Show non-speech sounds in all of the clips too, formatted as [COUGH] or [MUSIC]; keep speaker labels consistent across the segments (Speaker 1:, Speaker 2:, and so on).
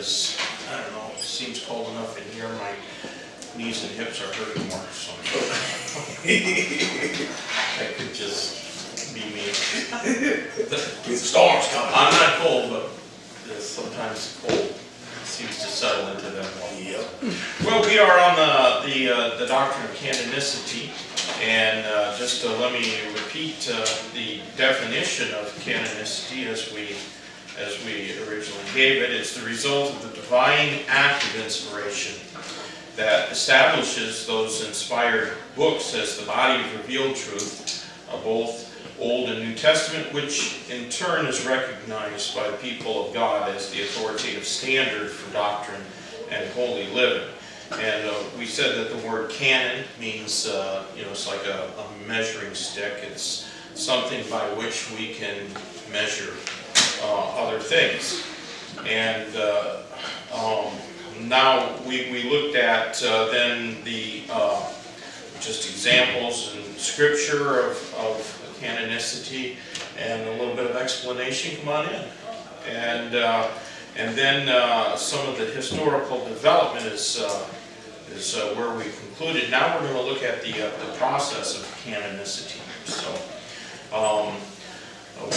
Speaker 1: because, I don't know, it seems cold enough in here, my knees and hips are hurting more, so. That could just be me.
Speaker 2: The storm's coming.
Speaker 1: I'm not cold, but there's sometimes cold seems to settle into them.
Speaker 2: Yep.
Speaker 1: Well, we are on the, the, uh, the doctrine of canonicity, and uh, just to let me repeat uh, the definition of canonicity as we, as we originally gave it, it's the result of the divine act of inspiration that establishes those inspired books as the body of revealed truth, of both Old and New Testament, which in turn is recognized by the people of God as the authoritative standard for doctrine and holy living. And uh, we said that the word canon means, uh, you know, it's like a, a measuring stick. It's something by which we can measure other things. And uh, um, now we, we looked at uh, then the uh, just examples in scripture of, of canonicity and a little bit of explanation. Come on in. And uh, and then uh, some of the historical development is, uh, is uh, where we concluded. Now we're going to look at the, uh, the process of canonicity. So, um,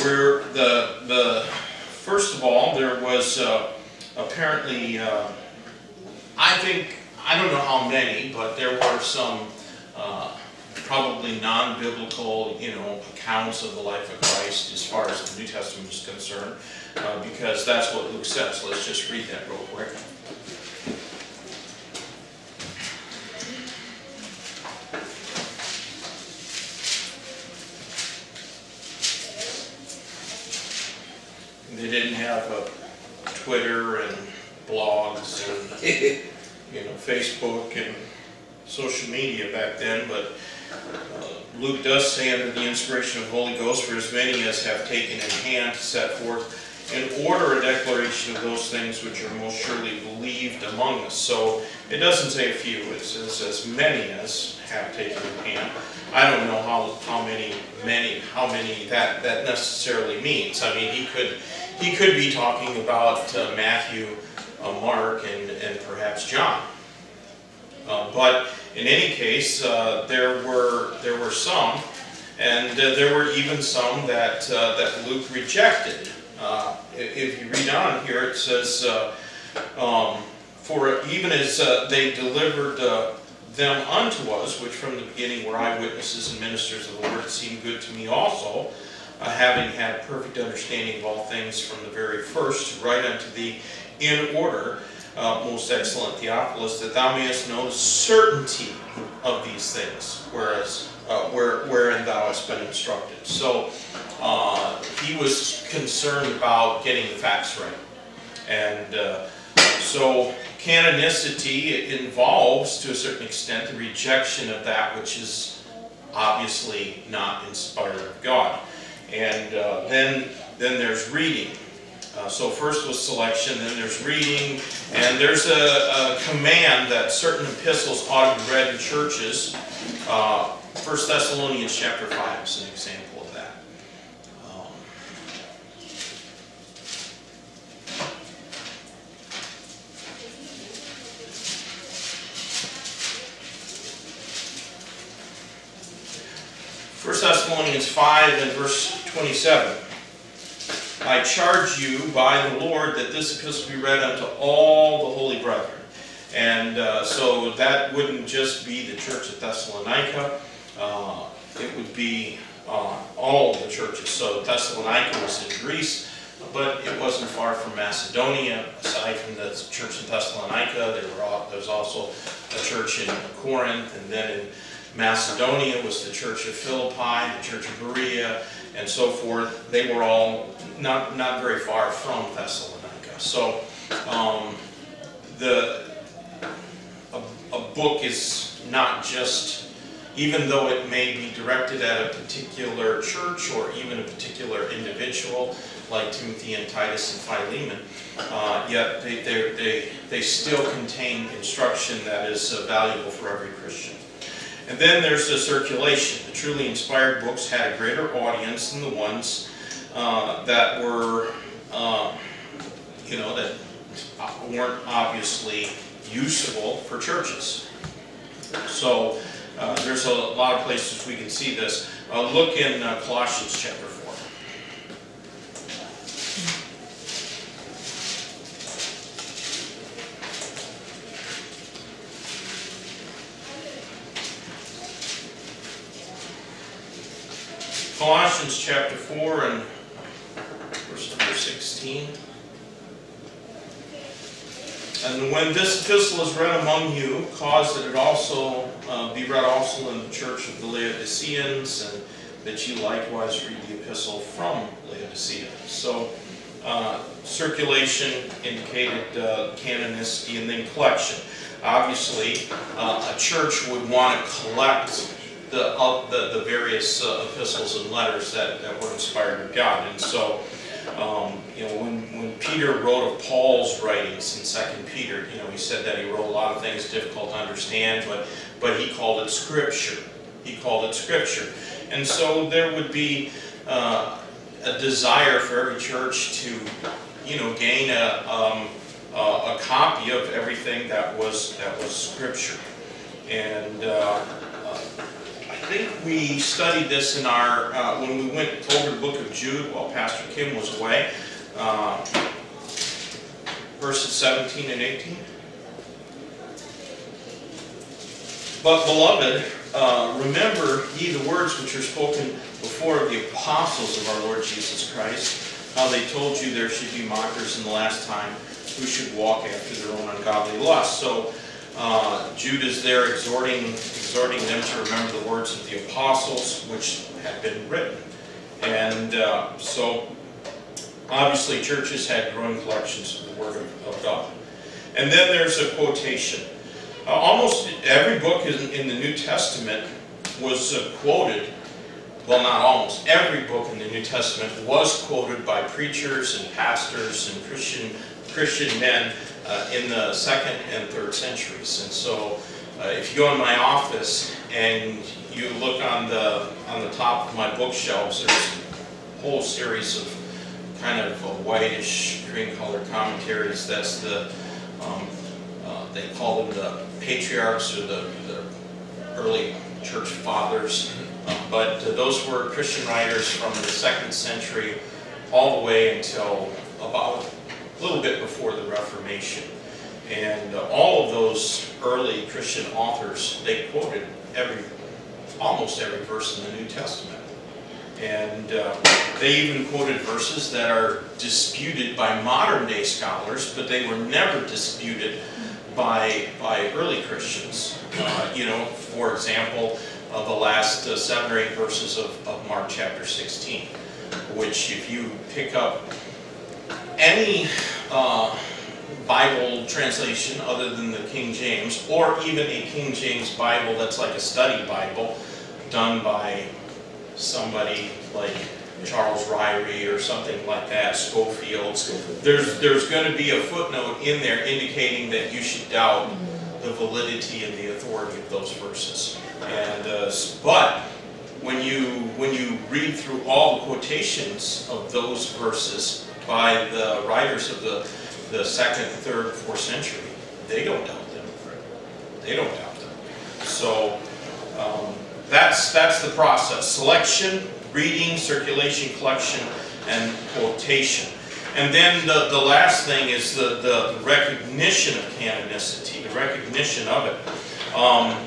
Speaker 1: where the, the, first of all, there was uh, apparently, uh, I think, I don't know how many, but there were some uh, probably non-biblical, you know, accounts of the life of Christ as far as the New Testament is concerned uh, because that's what Luke says. Let's just read that real quick. They didn't have a Twitter and blogs and you know Facebook and social media back then, but uh, Luke does say under the inspiration of the Holy Ghost, for as many as have taken in hand to set forth in order a declaration of those things which are most surely believed among us. So it doesn't say a few, it says as many as have taken in hand. I don't know how, how many, many, how many that, that necessarily means. I mean, he could, he could be talking about uh, Matthew, uh, Mark, and, and perhaps John. Uh, but in any case, uh, there were there were some, and uh, there were even some that that Luke rejected. If you read on here, it says, um, "For even as they delivered them unto us, which from the beginning were eyewitnesses and ministers of the word, seemed good to me also." Uh, having had perfect understanding of all things from the very first, right unto thee in order, uh, most excellent Theophilus, that thou mayest know the certainty of these things, whereas uh, where, wherein thou hast been instructed. So uh, he was concerned about getting the facts right. And uh, so canonicity involves, to a certain extent, the rejection of that which is obviously not inspired of God. And uh, then, then there's reading. Uh, so first was selection, then there's reading, and there's a, a command that certain epistles ought to be read in churches. Uh, 1 Thessalonians chapter 5 is an example of that. Um, First Thessalonians 5 and verse 27. I charge you by the Lord that this epistle be read unto all the holy brethren. And uh, so that wouldn't just be the church at Thessalonica, uh, it would be uh, all the churches. So Thessalonica was in Greece, but it wasn't far from Macedonia. Aside from the church in Thessalonica, there, were there was also a church in Corinth, and then in Macedonia was the church of Philippi, the church of Berea, and so forth. They were all not, not very far from Thessalonica. So um, the a, a book is not just, even though it may be directed at a particular church or even a particular individual, like Timothy and Titus and Philemon, uh, yet they, they, they, still contain instruction that is uh, valuable for every Christian. And then there's the circulation. The truly inspired books had a greater audience than the ones uh, that were, uh, you know, that weren't obviously usable for churches. So uh, there's a lot of places we can see this. Uh, Look in uh, Colossians chapter 4. Colossians chapter 4 and verse number 16. And when this epistle is read among you, cause that it also uh, be read also in the church of the Laodiceans, and that you likewise read the epistle from Laodicea. So, uh, circulation indicated uh, canonicity and then collection. Obviously, uh, a church would want to collect the, of the, the various uh, epistles and letters that, that were inspired of God. And so, um, you know, when, when Peter wrote of Paul's writings in Second Peter, you know, he said that he wrote a lot of things difficult to understand, but, but he called it Scripture. He called it Scripture. And so there would be uh, a desire for every church to, you know, gain a, um, a, a copy of everything that was, that was Scripture. And uh, uh, I think we studied this in our, uh, when we went over the book of Jude while Pastor Kim was away, uh, verses 17 and 18. But beloved, uh, remember ye the words which are spoken before of the apostles of our Lord Jesus Christ, how they told you there should be mockers in the last time who should walk after their own ungodly lusts. So uh, Jude is there exhorting, exhorting them to remember the words of the apostles which had been written. And uh, so, obviously, churches had growing collections of the Word of, of God. And then there's a quotation. Uh, almost every book in, in the New Testament was uh, quoted, well, not almost, every book in the New Testament was quoted by preachers and pastors and Christian, Christian men uh, in the second and third centuries. And so, uh, if you go in my office and you look on the on the top of my bookshelves, there's a whole series of kind of uh, whitish green color commentaries. That's the um, uh, they call them the patriarchs or the, the early church fathers. Uh, but uh, those were Christian writers from the second century all the way until about a little bit before the Reformation. And uh, all of those early Christian authors, they quoted every, almost every verse in the New Testament. And uh, they even quoted verses that are disputed by modern day scholars, but they were never disputed by, by early Christians. Uh, you know, for example, uh, the last uh, seven or eight verses of, of Mark chapter 16, which if you pick up any uh, Bible translation other than the King James, or even a King James Bible that's like a study Bible done by somebody like Charles Ryrie or something like that, Scofield. There's, there's going to be a footnote in there indicating that you should doubt the validity and the authority of those verses. And uh, but when you when you read through all the quotations of those verses by the writers of the the second, third, fourth century, they don't doubt them. They don't doubt them. So um, that's that's the process: selection, reading, circulation, collection, and quotation. And then the, the last thing is the, the recognition of canonicity, the recognition of it. Um,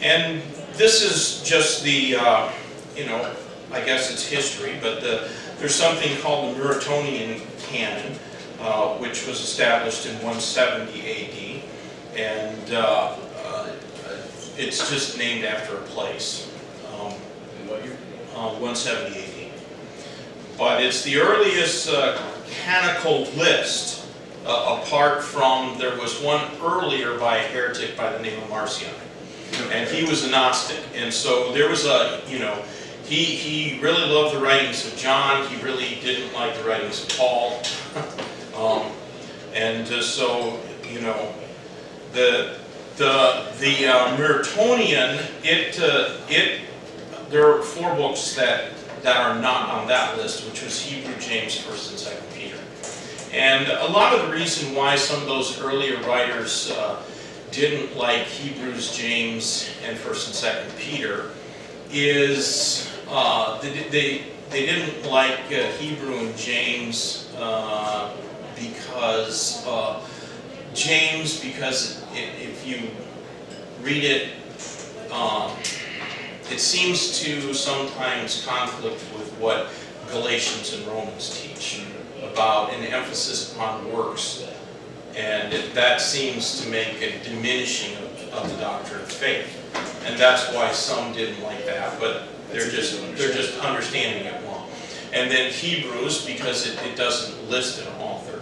Speaker 1: and this is just the, uh, you know, I guess it's history, but the, there's something called the Muratorian canon, uh, which was established in 170 AD. And uh, uh, it's just named after a place. Um,
Speaker 2: In what year?
Speaker 1: uh, 170 AD. But it's the earliest uh, canonical list, uh, apart from, there was one earlier by a heretic by the name of Marcion. And he was a Gnostic. And so there was a, you know, he, he really loved the writings of John. He really didn't like the writings of Paul. [LAUGHS] um, and uh, so, you know, the, the, the uh, it, uh, it there are four books that, that are not on that list, which was Hebrew, James, First and Second Peter. And a lot of the reason why some of those earlier writers uh, didn't like Hebrews, James, and First and Second Peter is uh, they, they they didn't like uh, Hebrew and James uh, because uh, James because i if you read it, um, it seems to sometimes conflict with what Galatians and Romans teach about an emphasis upon works. And it, that seems to make a diminishing of, of the doctrine of faith. And that's why some didn't like that, but they're just, they're just understanding it wrong. And then Hebrews, because it, it doesn't list an author.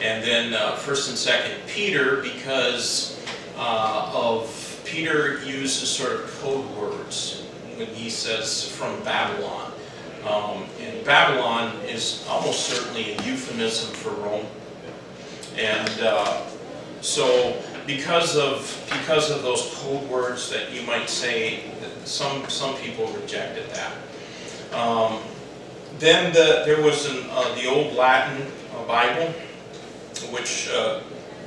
Speaker 1: And then uh, First and Second Peter, because uh, of Peter uses sort of code words when he says from Babylon. Um, and Babylon is almost certainly a euphemism for Rome. And uh, so, because of because of those code words that you might say, some some people rejected that. Um, then the, there was an, uh, the old Latin uh, Bible, which uh,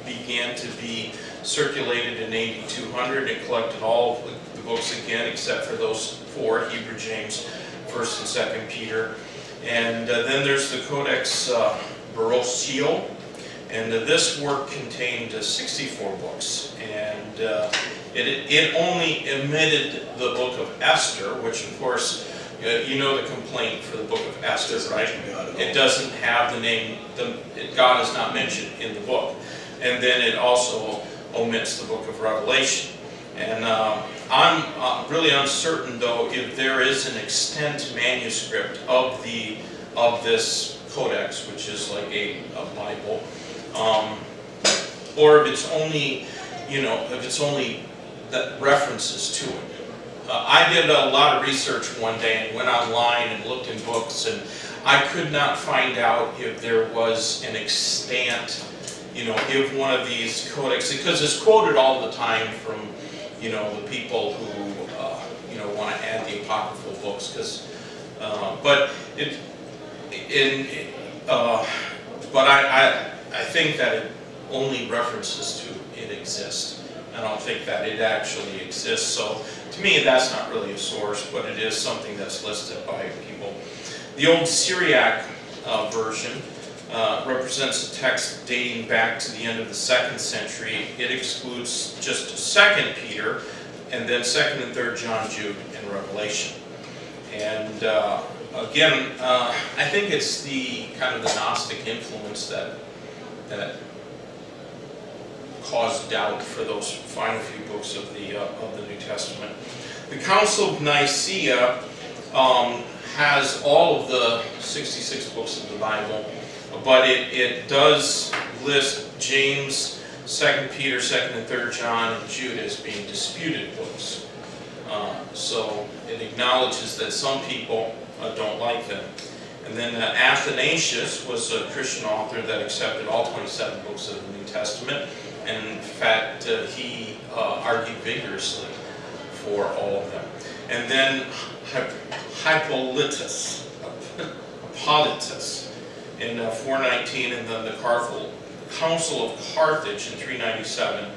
Speaker 1: began to be circulated in AD 200. It collected all of the books again, except for those four: Hebrew, James, First and Second Peter. And uh, then there's the Codex uh, and uh, this work contained uh, 64 books. And it, it only omitted the book of Esther, which of course, you know the complaint for the book of Esther,
Speaker 3: Doesn't
Speaker 1: right? It doesn't have the name, the, it- God is not mentioned in the book. And then it also omits the book of Revelation. And um, I'm uh, really uncertain, though, if there is an extant manuscript of the, of this codex, which is like a, a Bible, um, or if it's only, you know, if it's only that references to it. Uh, I did a lot of research one day and went online and looked in books, and I could not find out if there was an extant, you know, if one of these codex, because it's quoted all the time from, you know, the people who, uh, you know, want to add the apocryphal books, because, but it, in, uh, but I, I, I think that it only references to it exists. I don't think that it actually exists, so to me, that's not really a source, but it is something that's listed by people. The old Syriac uh, version uh, represents a text dating back to the end of the second century. It excludes just Second Peter, and then Second and Third John, Jude, and Revelation. And uh, again, uh, I think it's the kind of the Gnostic influence that that caused doubt for those final few books of the uh, of the New Testament. The Council of Nicaea um, has all of the 66 books of the Bible, but it, it does list James, 2 Peter, 2nd and 3rd John, and Jude as being disputed books. Uh, so it acknowledges that some people uh, don't like them. And then uh, Athanasius was a Christian author that accepted all 27 books of the New Testament. And in fact, uh, he uh, argued vigorously for all of them. And then Hippolytus, Hippolytus in uh, 419, and then the Carthel, Council of Carthage in 397,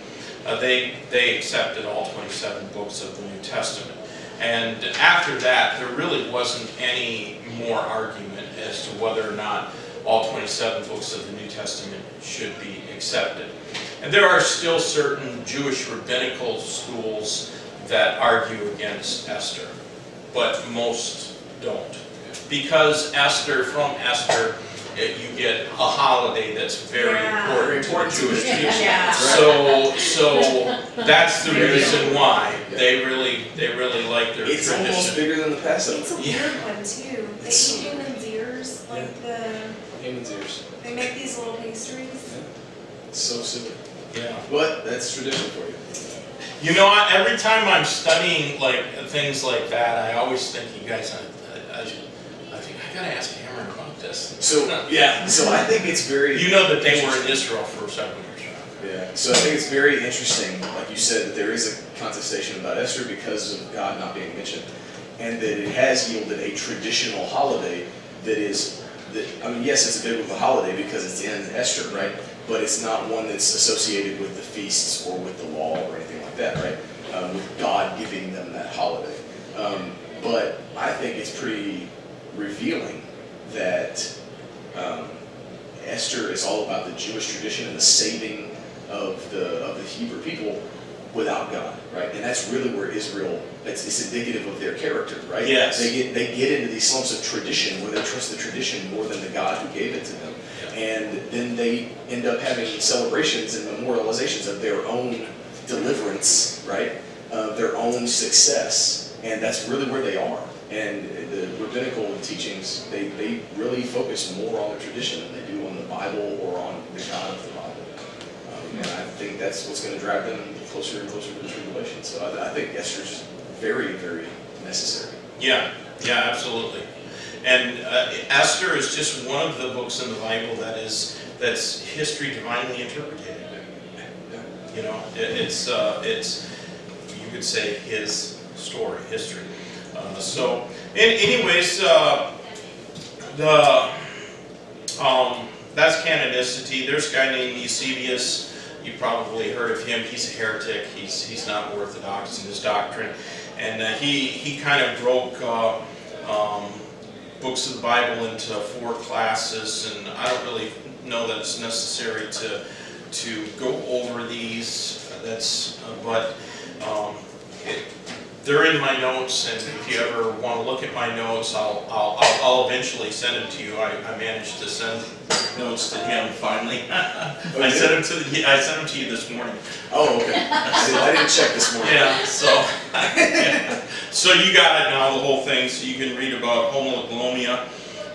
Speaker 1: uh, they, they accepted all 27 books of the New Testament. And after that, there really wasn't any more argument as to whether or not all 27 books of the New Testament should be accepted. And there are still certain Jewish rabbinical schools that argue against Esther, but most don't. Because Esther, from Esther, it- you get a holiday that's very
Speaker 4: Yeah.
Speaker 1: important to the Jewish people.
Speaker 4: Yeah.
Speaker 1: So, so [LAUGHS] that's the
Speaker 3: Very
Speaker 1: reason why
Speaker 3: Yeah.
Speaker 1: they really, they really like their
Speaker 3: It's almost bigger than the Passover.
Speaker 4: It's a
Speaker 1: Yeah.
Speaker 4: weird one too. They
Speaker 3: It's-
Speaker 4: eat human's ears, like the,
Speaker 3: Haman's ears.
Speaker 4: they make these little pastries.
Speaker 3: It's so silly.
Speaker 1: Yeah.
Speaker 3: But that's tradition for you.
Speaker 1: You know, I- every time I'm studying like things like that, I always think you guys, I, I, I think I gotta ask Cameron about this.
Speaker 3: So, yeah, so I think it's very.
Speaker 1: You know that they were in Israel for seven years, right?
Speaker 3: Yeah, so I think it's very interesting, like you said, that there is a contestation about Esther because of God not being mentioned, and that it has yielded a traditional holiday that is that, I mean, yes, it's a biblical holiday because it's in Esther, right? But it's not one that's associated with the feasts or with the law or anything like that, right? Um, with God giving them that holiday. Um, but I think it's pretty revealing that um, Esther is all about the Jewish tradition and the saving of the of the Hebrew people without God, right? And that's really where Israel it's, it's indicative of their character, right?
Speaker 1: Yes.
Speaker 3: They get they get into these slumps of tradition where they trust the tradition more than the God who gave it to them. And then they end up having celebrations and memorializations of their own deliverance, right? Of their own success. And that's really where they are. And the rabbinical teachings, they, they really focus more on the tradition than they do on the Bible or on the God of the Bible. Um, and I think that's what's going to drive them closer and closer to the tribulation. So I, I think Esther's very, very necessary.
Speaker 1: Yeah, yeah, absolutely. And uh, Esther is just one of the books in the Bible that is that's history divinely interpreted. You know, it, it's uh, it's you could say his story, history. Uh, so, in, anyways, uh, the um, that's canonicity. There's a guy named Eusebius. You probably heard of him. He's a heretic. He's he's not orthodox in his doctrine, and uh, he he kind of broke. Uh, um, books of the Bible into four classes, and I don't really know that it's necessary to to go over these. That's uh, but um, they're in my notes, and if you ever want to look at my notes, I'll I'll, I'll, I'll eventually send them to you. I, I managed to send notes to him finally. [LAUGHS] I sent them to the, I sent them to you this morning.
Speaker 3: Oh, okay. I didn't, I didn't check this morning.
Speaker 1: Yeah, so, [LAUGHS] so you got it now, the whole thing, so you can read about homologlomia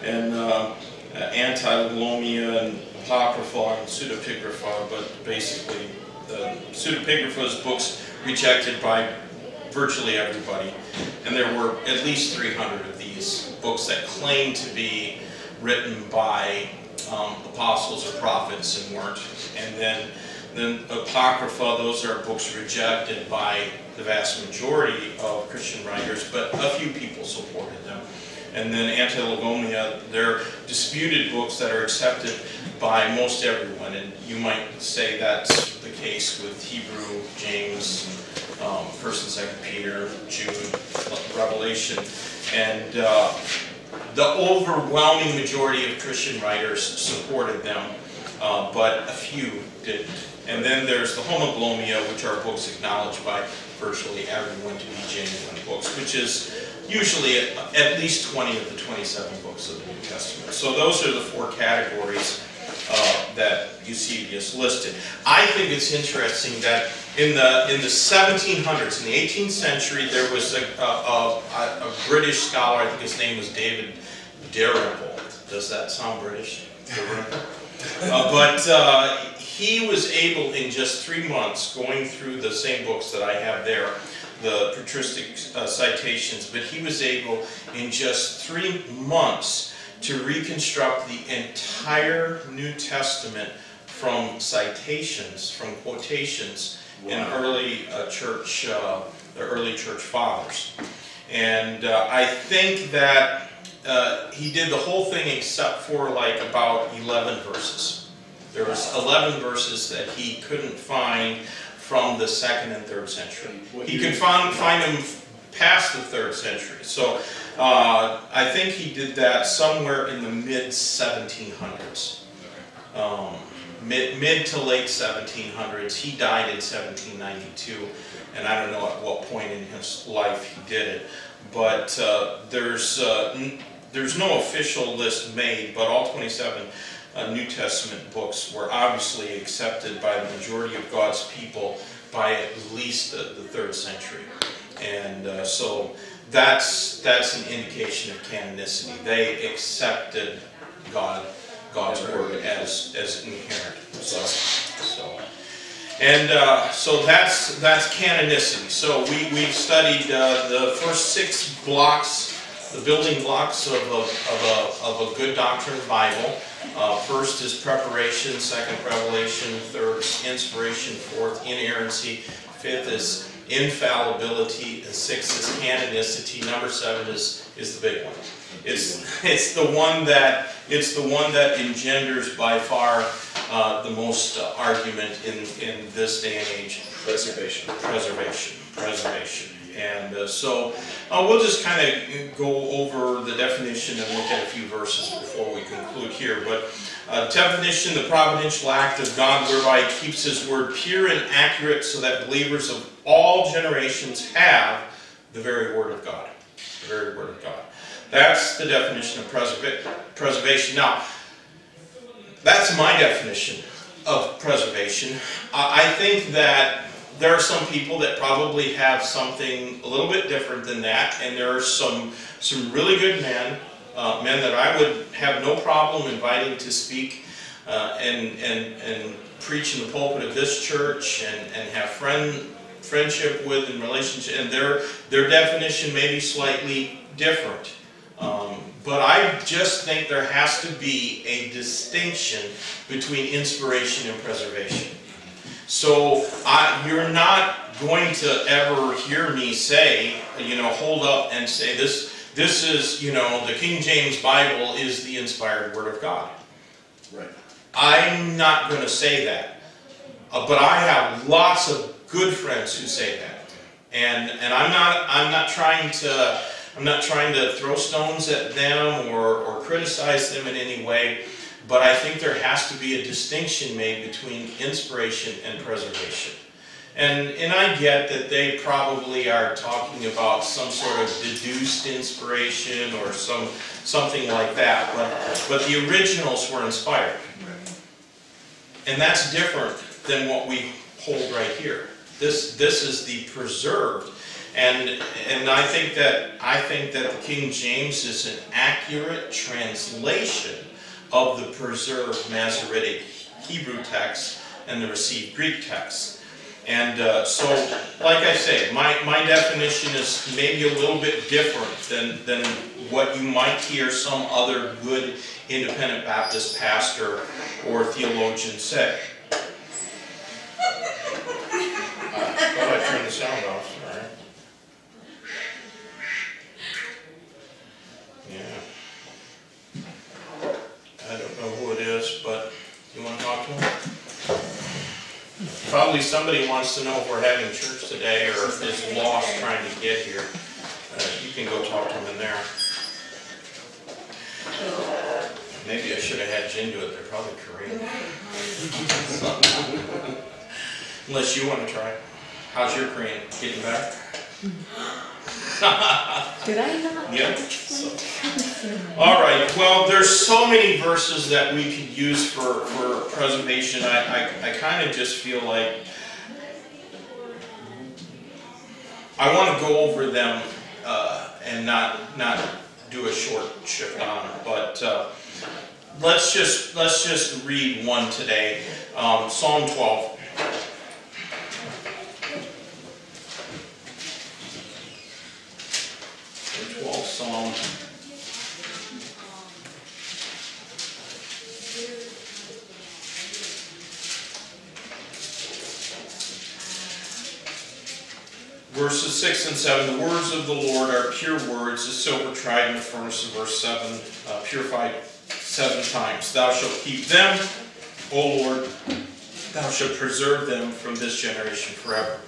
Speaker 1: and uh, antiglomia and apocrypha and pseudepigrapha, but basically, the pseudepigrapha is books rejected by virtually everybody, and there were at least 300 of these books that claimed to be written by um, apostles or prophets and weren't, and then then Apocrypha, those are books rejected by the vast majority of Christian writers, but a few people supported them. And then Antilegomia, they're disputed books that are accepted by most everyone. And you might say that's the case with Hebrew, James, um, 1st and 2nd Peter, Jude, Revelation. And uh, the overwhelming majority of Christian writers supported them, uh, but a few didn't. And then there's the Homoglomia, which are books acknowledged by virtually everyone to be genuine books, which is usually at, at least 20 of the 27 books of the New Testament. So those are the four categories uh, that Eusebius listed. I think it's interesting that in the in the 1700s, in the 18th century, there was a, a, a, a British scholar. I think his name was David Dalrymple. Does that sound British? [LAUGHS] Uh, but uh, he was able in just three months, going through the same books that I have there, the patristic uh, citations, but he was able in just three months to reconstruct the entire New Testament from citations, from quotations in early uh, church, uh, the early church fathers. And uh, I think that uh, he did the whole thing except for like about 11 verses. There was 11 verses that he couldn't find from the second and third century. He could find, find them past the third century. So uh, I think he did that somewhere in the mid 1700s. Um, mid, mid to late 1700s. He died in 1792, and I don't know at what point in his life he did it. But uh, there's uh, there's no official list made, but all 27 uh, New Testament books were obviously accepted by the majority of God's people by at least the, the third century. And uh, so that's that's an indication of canonicity. They accepted God God's word as as inherent. So, so and uh, so that's that's canonicity. So we we've studied uh, the first six blocks, the building blocks of a of a, of a good doctrine Bible. Uh, first is preparation, second revelation, third inspiration, fourth inerrancy, fifth is infallibility, and sixth is canonicity. Number seven is is the big one. It's, [LAUGHS] it's the one that, it's the one that engenders by far uh, the most uh, argument in, in this day and age.
Speaker 3: Preservation.
Speaker 1: Preservation, preservation. And uh, so, uh, we'll just kind of go over the definition and look at a few verses before we conclude here. But uh, definition, the providential act of God whereby he keeps his word pure and accurate so that believers of all generations have the very word of God. The very word of God. That's the definition of preserva- preservation. Now, that's my definition of preservation. I I think that there are some people that probably have something a little bit different than that, and there are some some really good men, uh, men that I would have no problem inviting to speak uh, and and and preach in the pulpit of this church and and have friend friendship with and relationship, and their their definition may be slightly different. Um, but I just think there has to be a distinction between inspiration and preservation. So I, you're not going to ever hear me say, you know, hold up and say this. This is, you know, the King James Bible is the inspired Word of God.
Speaker 3: Right.
Speaker 1: I'm not going to say that, uh, but I have lots of good friends who say that, and and I'm not I'm not trying to I'm not trying to throw stones at them or or criticize them in any way, but I think there has to be a distinction made between inspiration and preservation. And, and I get that they probably are talking about some sort of deduced inspiration or some, something like that, but, but the originals were inspired. And that's different than what we hold right here. This, this is the preserved. And, and I think that, I think that the King James is an accurate translation of the preserved Masoretic Hebrew text and the received Greek text. And uh, so, like I say, my, my definition is maybe a little bit different than, than what you might hear some other good independent Baptist pastor or theologian say. Thought I turned the sound off, sorry. Yeah. I don't know who it is, but you wanna talk to him? Probably somebody wants to know if we're having church today or is lost trying to get here. Uh, you can go talk to him in there. Maybe I should have had Jen do it, they're probably Korean. Unless you wanna try. How's your Korean? Getting better? [LAUGHS]
Speaker 5: Did I not?
Speaker 1: Yeah. so- All right, well, there's so many verses that we could use for, for preservation. I, I, I kind of just feel like I want to go over them uh, and not, not do a short shift on it, but uh, let's just, let's just read one today. Um, Psalm 12. The 12th Psalm. Verses 6 and 7, the words of the Lord are pure words, as silver tried in the furnace, of verse 7, uh, purified seven times. Thou shalt keep them, O Lord, thou shalt preserve them from this generation forever.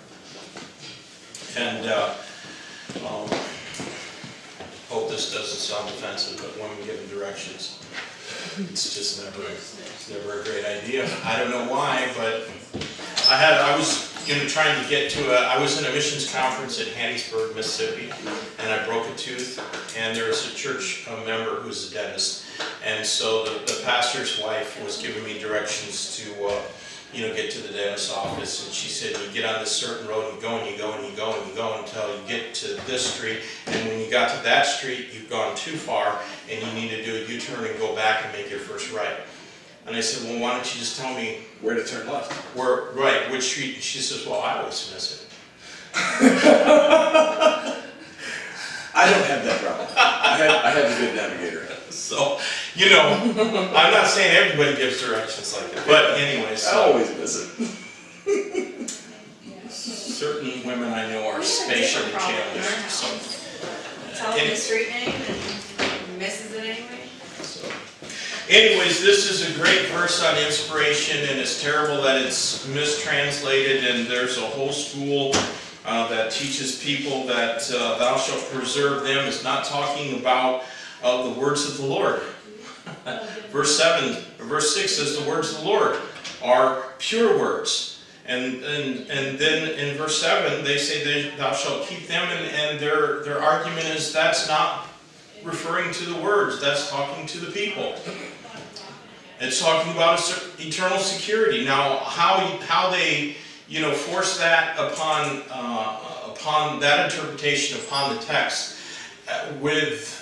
Speaker 1: And uh, um, hope this doesn't sound offensive, but women giving directions, it's just never, never a great idea. I don't know why, but I had, I was, you know, trying to get to a, I was in a missions conference at Hattiesburg, Mississippi, and I broke a tooth, and there was a church uh, member who was a dentist, and so the, the pastor's wife was giving me directions to, uh, you know, get to the dentist's office, and she said, you get on this certain road, you go and you go and you go and you go until you get to this street, and when you got to that street, you've gone too far, and you need to do a U-turn and go back and make your first right. And I said, well, why don't you just tell me
Speaker 3: Where to turn left?
Speaker 1: where, right, which street? And she says, well, I always [LAUGHS] miss it.
Speaker 3: I don't have that problem. I have, I have a good navigator.
Speaker 1: So, you know, I'm not saying everybody gives directions like that, but anyways,
Speaker 3: I always miss it.
Speaker 1: certain women I know are spatially challenged, so.
Speaker 4: Tell them the street name and
Speaker 1: anyways, this is a great verse on inspiration, and it's terrible that it's mistranslated, and there's a whole school uh, that teaches people that uh, thou shalt preserve them is not talking about uh, the words of the Lord. [LAUGHS] verse 7, verse 6 says the words of the Lord are pure words. And, and, and then in verse 7, they say that thou shalt keep them, and, and their, their argument is that's not referring to the words, that's talking to the people. It's talking about eternal security. Now, how, how they, you know, force that upon, uh, upon that interpretation upon the text uh, with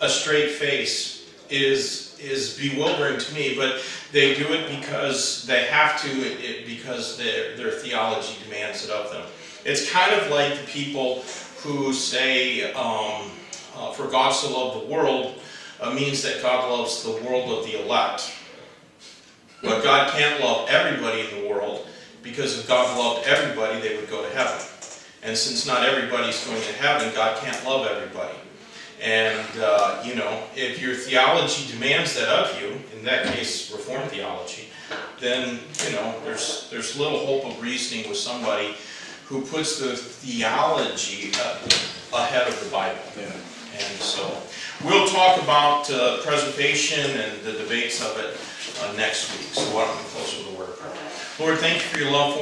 Speaker 1: a straight face is, is bewildering to me, but they do it because they have to, it- it- because their, their theology demands it of them. It's kind of like the people who say, um, uh, for God so loved the world, uh, means that God loves the world of the elect. But God can't love everybody in the world, because if God loved everybody, they would go to heaven. And since not everybody's going to heaven, God can't love everybody. And, uh, you know, if your theology demands that of you, in that case, Reformed theology, then, you know, there's, there's little hope of reasoning with somebody who puts the theology uh, ahead of the Bible.
Speaker 3: Yeah.
Speaker 1: And so, we'll talk about uh, preservation and the debates of it uh, next week. So why don't we close with a word of prayer. Lord, thank you for your love